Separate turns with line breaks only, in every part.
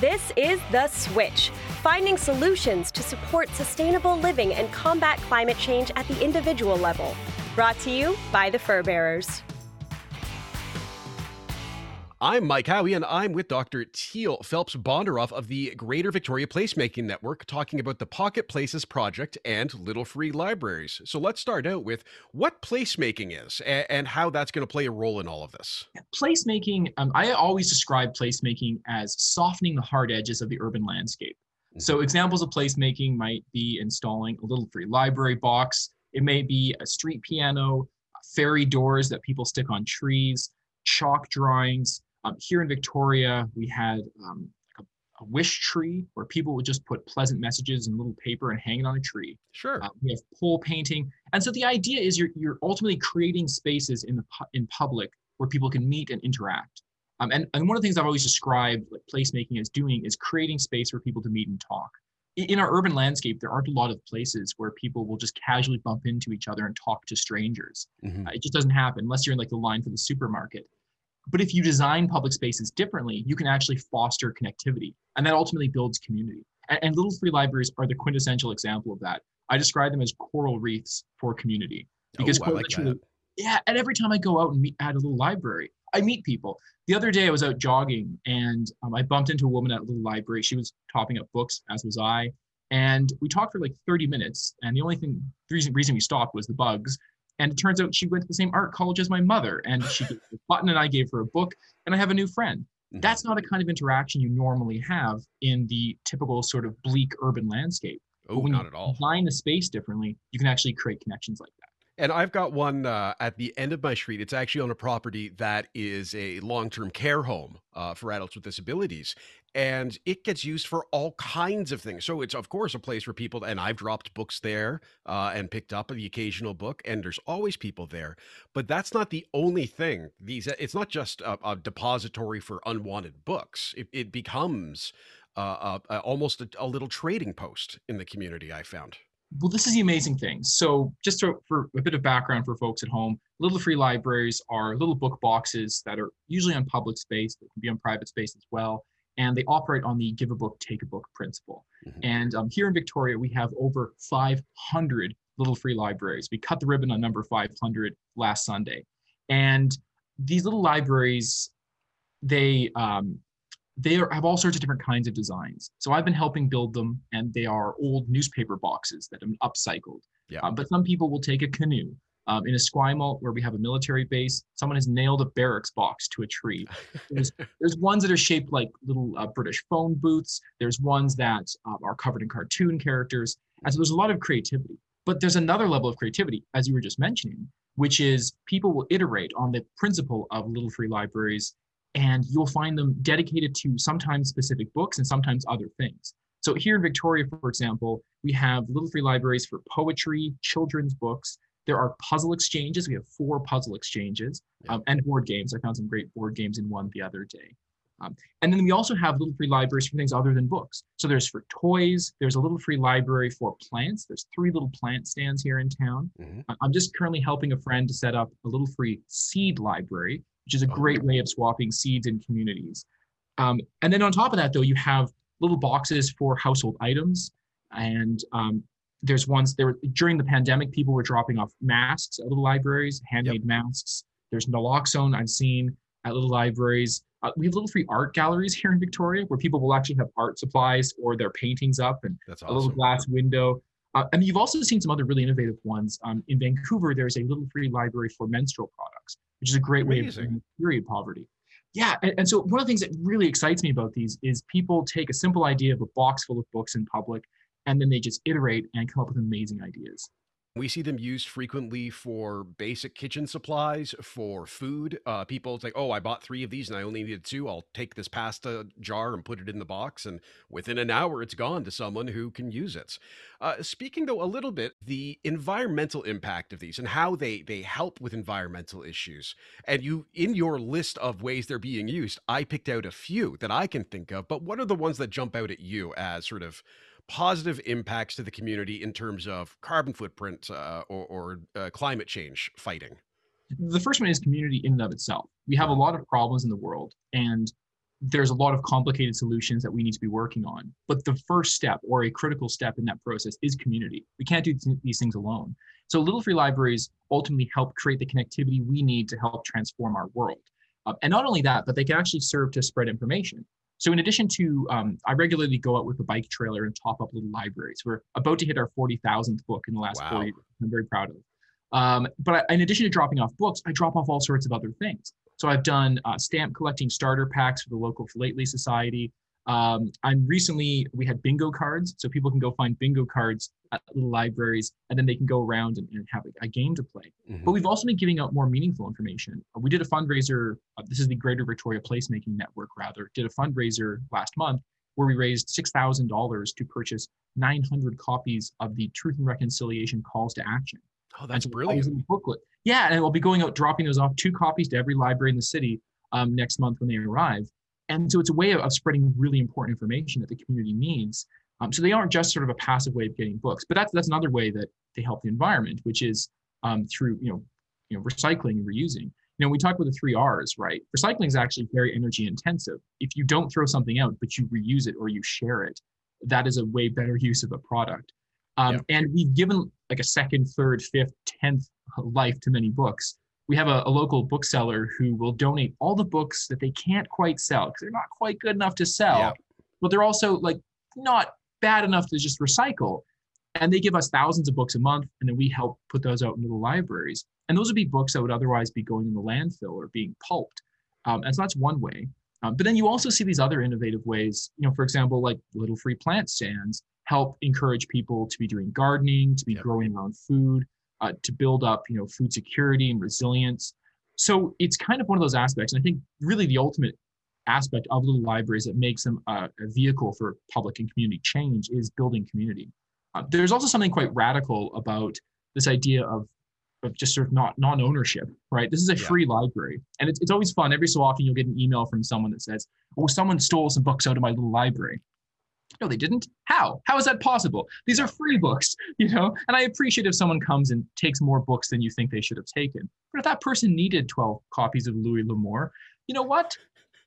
This is The Switch, finding solutions to support sustainable living and combat climate change at the individual level. Brought to you by the Fur Bearers.
I'm Mike Howie, and I'm with Dr. Teal Phelps Bondaroff of the Greater Victoria Placemaking Network, talking about the Pocket Places Project and Little Free Libraries. So let's start out with what placemaking is and, how that's going to play a role in all of this.
Placemaking, um, I always describe placemaking as softening the hard edges of the urban landscape. Mm-hmm. So examples of placemaking might be installing a Little Free Library box. It may be a street piano, fairy doors that people stick on trees, chalk drawings, um, here in Victoria, we had um, a, a, wish tree where people would just put pleasant messages in little paper and hang it on a tree.
Sure.
Uh, we have pole painting, and so the idea is you're you're ultimately creating spaces in the in public where people can meet and interact. Um, and, and one of the things I've always described like placemaking as doing is creating space for people to meet and talk. In our urban landscape, there aren't a lot of places where people will just casually bump into each other and talk to strangers. Mm-hmm. Uh, it just doesn't happen unless you're in like the line for the supermarket. But if you design public spaces differently, you can actually foster connectivity, and that ultimately builds community. And, and little free libraries are the quintessential example of that. I describe them as coral reefs for community
because oh, like
yeah. And every time I go out and meet at a little library, I meet people. The other day I was out jogging and um, I bumped into a woman at a little library. She was topping up books, as was I. And we talked for like 30 minutes. And the only thing, the reason, reason we stopped was the bugs. And it turns out she went to the same art college as my mother, and she gave a button, and I gave her a book, and I have a new friend. Mm-hmm. That's not a kind of interaction you normally have in the typical sort of bleak urban landscape.
Oh, not at all.
Design the space differently, you can actually create connections like that.
And I've got one uh, at the end of my street. It's actually on a property that is a long term care home uh, for adults with disabilities. And it gets used for all kinds of things. So it's, of course, a place where people, and I've dropped books there uh, and picked up the occasional book, and there's always people there. But that's not the only thing. These, it's not just a, a depository for unwanted books, it, it becomes uh, uh, almost a, a little trading post in the community, I found
well, this is the amazing thing. So, just to, for a bit of background for folks at home, little free libraries are little book boxes that are usually on public space, but can be on private space as well, and they operate on the give a book, take a book principle. Mm-hmm. And um, here in Victoria, we have over 500 little free libraries. We cut the ribbon on number 500 last Sunday, and these little libraries, they um, they are, have all sorts of different kinds of designs. So I've been helping build them, and they are old newspaper boxes that have been upcycled.
Yeah.
Um, but some people will take a canoe. Um, in Esquimalt, where we have a military base, someone has nailed a barracks box to a tree. There's, there's ones that are shaped like little uh, British phone booths. There's ones that uh, are covered in cartoon characters. And so there's a lot of creativity. But there's another level of creativity, as you were just mentioning, which is people will iterate on the principle of little free libraries and you'll find them dedicated to sometimes specific books and sometimes other things. So here in Victoria, for example, we have little free libraries for poetry, children's books. There are puzzle exchanges. We have four puzzle exchanges yeah. um, and board games. I found some great board games in one the other day. Um, and then we also have little free libraries for things other than books. So there's for toys, there's a little free library for plants. There's three little plant stands here in town. Mm-hmm. I'm just currently helping a friend to set up a little free seed library which is a great way of swapping seeds in communities. Um, and then on top of that, though, you have little boxes for household items. And um, there's ones there during the pandemic, people were dropping off masks at little libraries, handmade yep. masks. There's naloxone I've seen at little libraries. Uh, we have little free art galleries here in Victoria where people will actually have art supplies or their paintings up and
awesome.
a little glass window. Uh, and you've also seen some other really innovative ones. Um, in Vancouver, there's a little free library for menstrual products which is a great Amazing. way of period poverty. Yeah, and, and so one of the things that really excites me about these is people take a simple idea of a box full of books in public, and then they just iterate and come up with amazing ideas.
We see them used frequently for basic kitchen supplies, for food. Uh, people say, "Oh, I bought three of these and I only needed two. I'll take this pasta jar and put it in the box, and within an hour, it's gone to someone who can use it." Uh, speaking though a little bit the environmental impact of these and how they they help with environmental issues, and you in your list of ways they're being used, I picked out a few that I can think of. But what are the ones that jump out at you as sort of positive impacts to the community in terms of carbon footprint uh, or, or uh, climate change fighting?
The first one is community in and of itself. We have a lot of problems in the world, and there's a lot of complicated solutions that we need to be working on. But the first step or a critical step in that process is community. We can't do these things alone. So Little Free Libraries ultimately help create the connectivity we need to help transform our world. Uh, and not only that, but they can actually serve to spread information. So in addition to, um, I regularly go out with a bike trailer and top up little libraries. We're about to hit our 40,000th book in the last wow. four years. I'm very proud of. Um, but I, in addition to dropping off books, I drop off all sorts of other things. So I've done uh, stamp collecting starter packs for the local Philately Society. Um, I'm recently, we had bingo cards, so people can go find bingo cards at little libraries, and then they can go around and, and have a, a, game to play. Mm-hmm. But we've also been giving out more meaningful information. Uh, we did a fundraiser, uh, this is the Greater Victoria Placemaking Network, rather, did a fundraiser last month where we raised $6,000 to purchase 900 copies of the Truth and Reconciliation Calls to Action.
Oh, that's brilliant.
Booklet. Yeah, and we'll be going out dropping those off, two copies to every library in the city um, next month when they arrive. And so it's a way of, of spreading really important information that the community needs. Um, so they aren't just sort of a passive way of getting books, but that's that's another way that they help the environment, which is um, through you know you know recycling and reusing. You know, we talk about the three R's, right? Recycling is actually very energy intensive. If you don't throw something out, but you reuse it or you share it, that is a way better use of a product. Um, yeah. And we've given like a second, third, fifth, tenth life to many books we have a, a, local bookseller who will donate all the books that they can't quite sell because they're not quite good enough to sell, yeah. but they're also like not bad enough to just recycle. And they give us thousands of books a month, and then we help put those out in little libraries. And those would be books that would otherwise be going in the landfill or being pulped. Um, and so that's one way. Um, but then you also see these other innovative ways. You know, for example, like little free plant stands help encourage people to be doing gardening, to be yep. growing their own food, uh, to build up, you know, food security and resilience. So it's kind of one of those aspects. And I think really the ultimate aspect of little libraries that makes them a, a vehicle for public and community change is building community. Uh, there's also something quite radical about this idea of of just sort of not non-ownership, right? This is a yeah. free library, and it's, it's always fun. Every so often, you'll get an email from someone that says, "Oh, someone stole some books out of my little library," No, they didn't. How? How is that possible? These are free books, you know? And I appreciate if someone comes and takes more books than you think they should have taken. But if that person needed 12 copies of Louis L'Amour, you know what?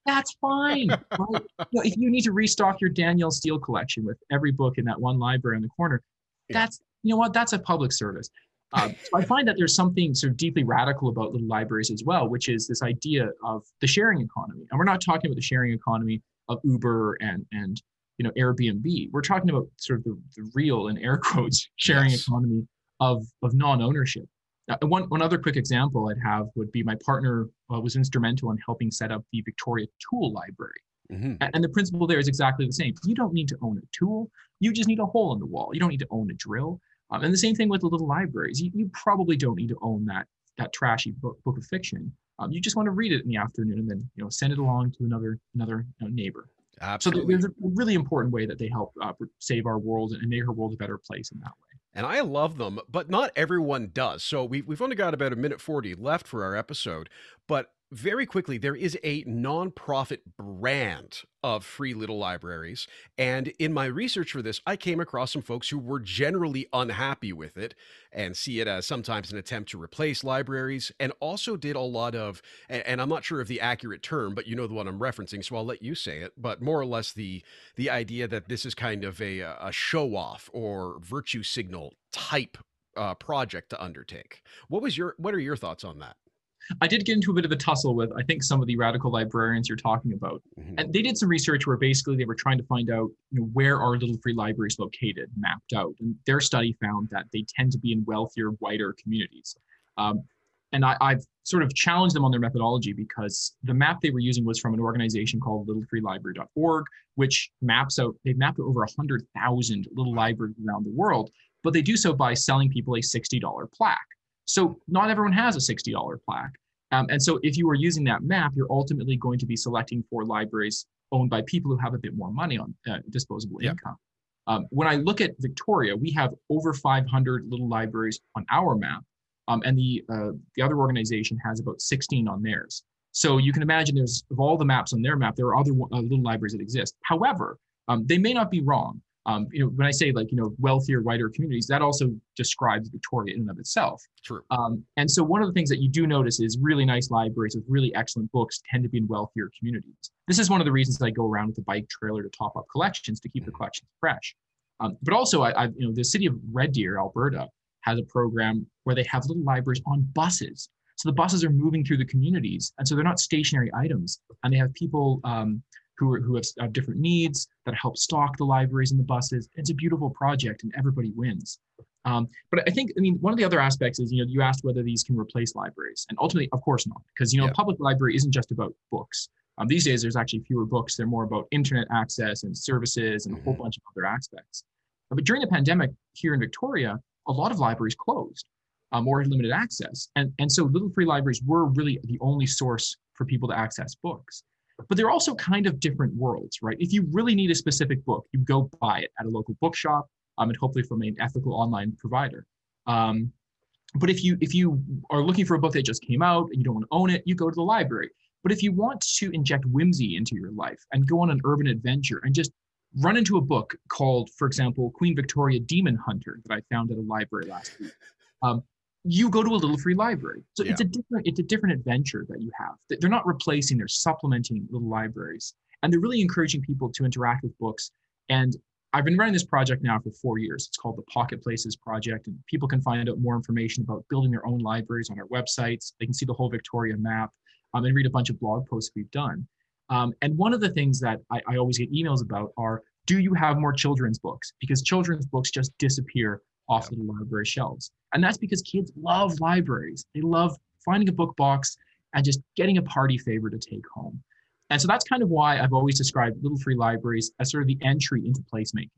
That's fine. right? you know, if you need to restock your Danielle Steel collection with every book in that one library in the corner, that's, you know what? That's a public service. Uh, so I find that there's something sort of deeply radical about little libraries as well, which is this idea of the sharing economy. And we're not talking about the sharing economy of Uber and and you know Airbnb. We're talking about sort of the, the real and air quotes sharing yes. economy of of non-ownership. Uh, one one other quick example I'd have would be my partner uh, was instrumental in helping set up the Victoria Tool Library. Mm-hmm. And the principle there is exactly the same. You don't need to own a tool. You just need a hole in the wall. You don't need to own a drill. Um, and the same thing with the little libraries. You, you probably don't need to own that that trashy book, book of fiction. Um, you just want to read it in the afternoon and then you know send it along to another another you know, neighbor. Absolutely. So there's a really important way that they help uh, save our world and make our world a better place in that way.
And I love them, but not everyone does. So we, we've only got about a minute 40 left for our episode. But very quickly, there is a nonprofit brand of free little libraries. And in my research for this, I came across some folks who were generally unhappy with it and see it as sometimes an attempt to replace libraries, and also did a lot of, and I'm not sure of the accurate term, but you know the one I'm referencing, so I'll let you say it, but more or less the the idea that this is kind of a, a show off or virtue signal type uh, project to undertake. What was your what are your thoughts on that?
I did get into a bit of a tussle with, I think, some of the radical librarians you're talking about. Mm-hmm. And they did some research where basically they were trying to find out you know, where are little free libraries located, mapped out. And their study found that they tend to be in wealthier, whiter communities. Um, and I, have sort of challenged them on their methodology because the map they were using was from an organization called littlefreelibrary.org, which maps out, they've mapped out over 100,000 little libraries around the world, but they do so by selling people a $60 plaque. So not everyone has a $60 plaque. Um, and so if you are using that map, you're ultimately going to be selecting for libraries owned by people who have a bit more money on uh, disposable yeah. income. Um, when I look at Victoria, we have over 500 little libraries on our map, um, and the uh, the other organization has about 16 on theirs. So you can imagine there's of all the maps on their map, there are other uh, little libraries that exist. However, um, they may not be wrong. Um, you know, when I say like you know wealthier, whiter communities, that also describes Victoria in and of itself.
True.
Um, and so one of the things that you do notice is really nice libraries with really excellent books tend to be in wealthier communities. This is one of the reasons I go around with a bike trailer to top up collections to keep the collections fresh. Um, but also, I, I, you know, the city of Red Deer, Alberta, has a program where they have little libraries on buses. So the buses are moving through the communities, and so they're not stationary items, and they have people um, who, are, who have, have different needs that help stock the libraries and the buses. It's a beautiful project, and everybody wins. Um, but I think, I mean, one of the other aspects is, you know, you asked whether these can replace libraries, and ultimately, of course not, because you know, yeah. a public library isn't just about books. Um, these days, there's actually fewer books; they're more about internet access and services and a whole mm-hmm. bunch of other aspects. But during the pandemic here in Victoria, a lot of libraries closed um, or limited access, and and so little free libraries were really the only source for people to access books but they're also kind of different worlds, right? If you really need a specific book, you go buy it at a local bookshop, um, and hopefully from an ethical online provider. Um, but if you if you are looking for a book that just came out and you don't want to own it, you go to the library. But if you want to inject whimsy into your life and go on an urban adventure and just run into a book called, for example, Queen Victoria Demon Hunter that I found at a library last week. Um, you go to a little free library. So yeah. it's a different it's a different adventure that you have. They're not replacing, they're supplementing little libraries. And they're really encouraging people to interact with books. And I've been running this project now for four years. It's called the Pocket Places Project, and people can find out more information about building their own libraries on our websites. They can see the whole Victoria map um, and read a bunch of blog posts we've done. Um, and one of the things that I, I always get emails about are, do you have more children's books? Because children's books just disappear off the library shelves. And that's because kids love libraries. They love finding a book box and just getting a party favor to take home. And so that's kind of why I've always described little free libraries as sort of the entry into placemaking.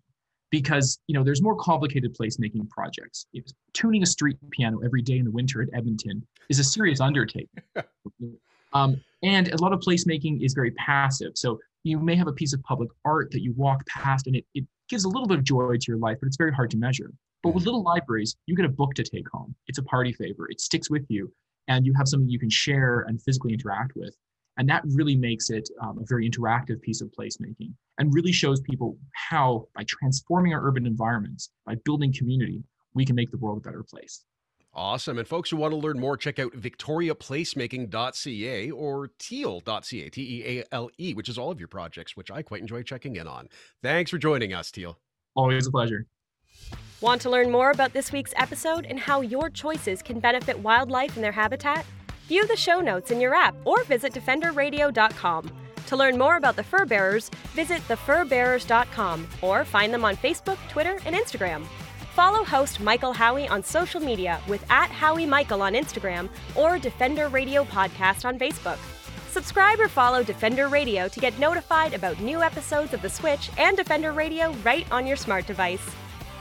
Because you know, there's more complicated placemaking projects. Tuning a street piano every day in the winter at Edmonton is a serious undertaking. um, and a lot of placemaking is very passive. So you may have a piece of public art that you walk past and it, it gives a little bit of joy to your life, but it's very hard to measure. But with little libraries, you get a book to take home. It's a party favor. It sticks with you, and you have something you can share and physically interact with. And that really makes it um, a very interactive piece of placemaking and really shows people how, by transforming our urban environments, by building community, we can make the world a better place.
Awesome. And folks who want to learn more, check out victoriaplacemaking.ca or teale.ca, T E A L E, which is all of your projects, which I quite enjoy checking in on. Thanks for joining us, Teal.
Always a pleasure.
Want to learn more about this week's episode and how your choices can benefit wildlife and their habitat? View the show notes in your app or visit defenderradio.com. To learn more about the fur bearers, visit thefurbearers.com or find them on Facebook, Twitter, and Instagram. Follow host Michael Howie on social media with at Howie Michael on Instagram or Defender Radio Podcast on Facebook. Subscribe or follow Defender Radio to get notified about new episodes of The Switch and Defender Radio right on your smart device.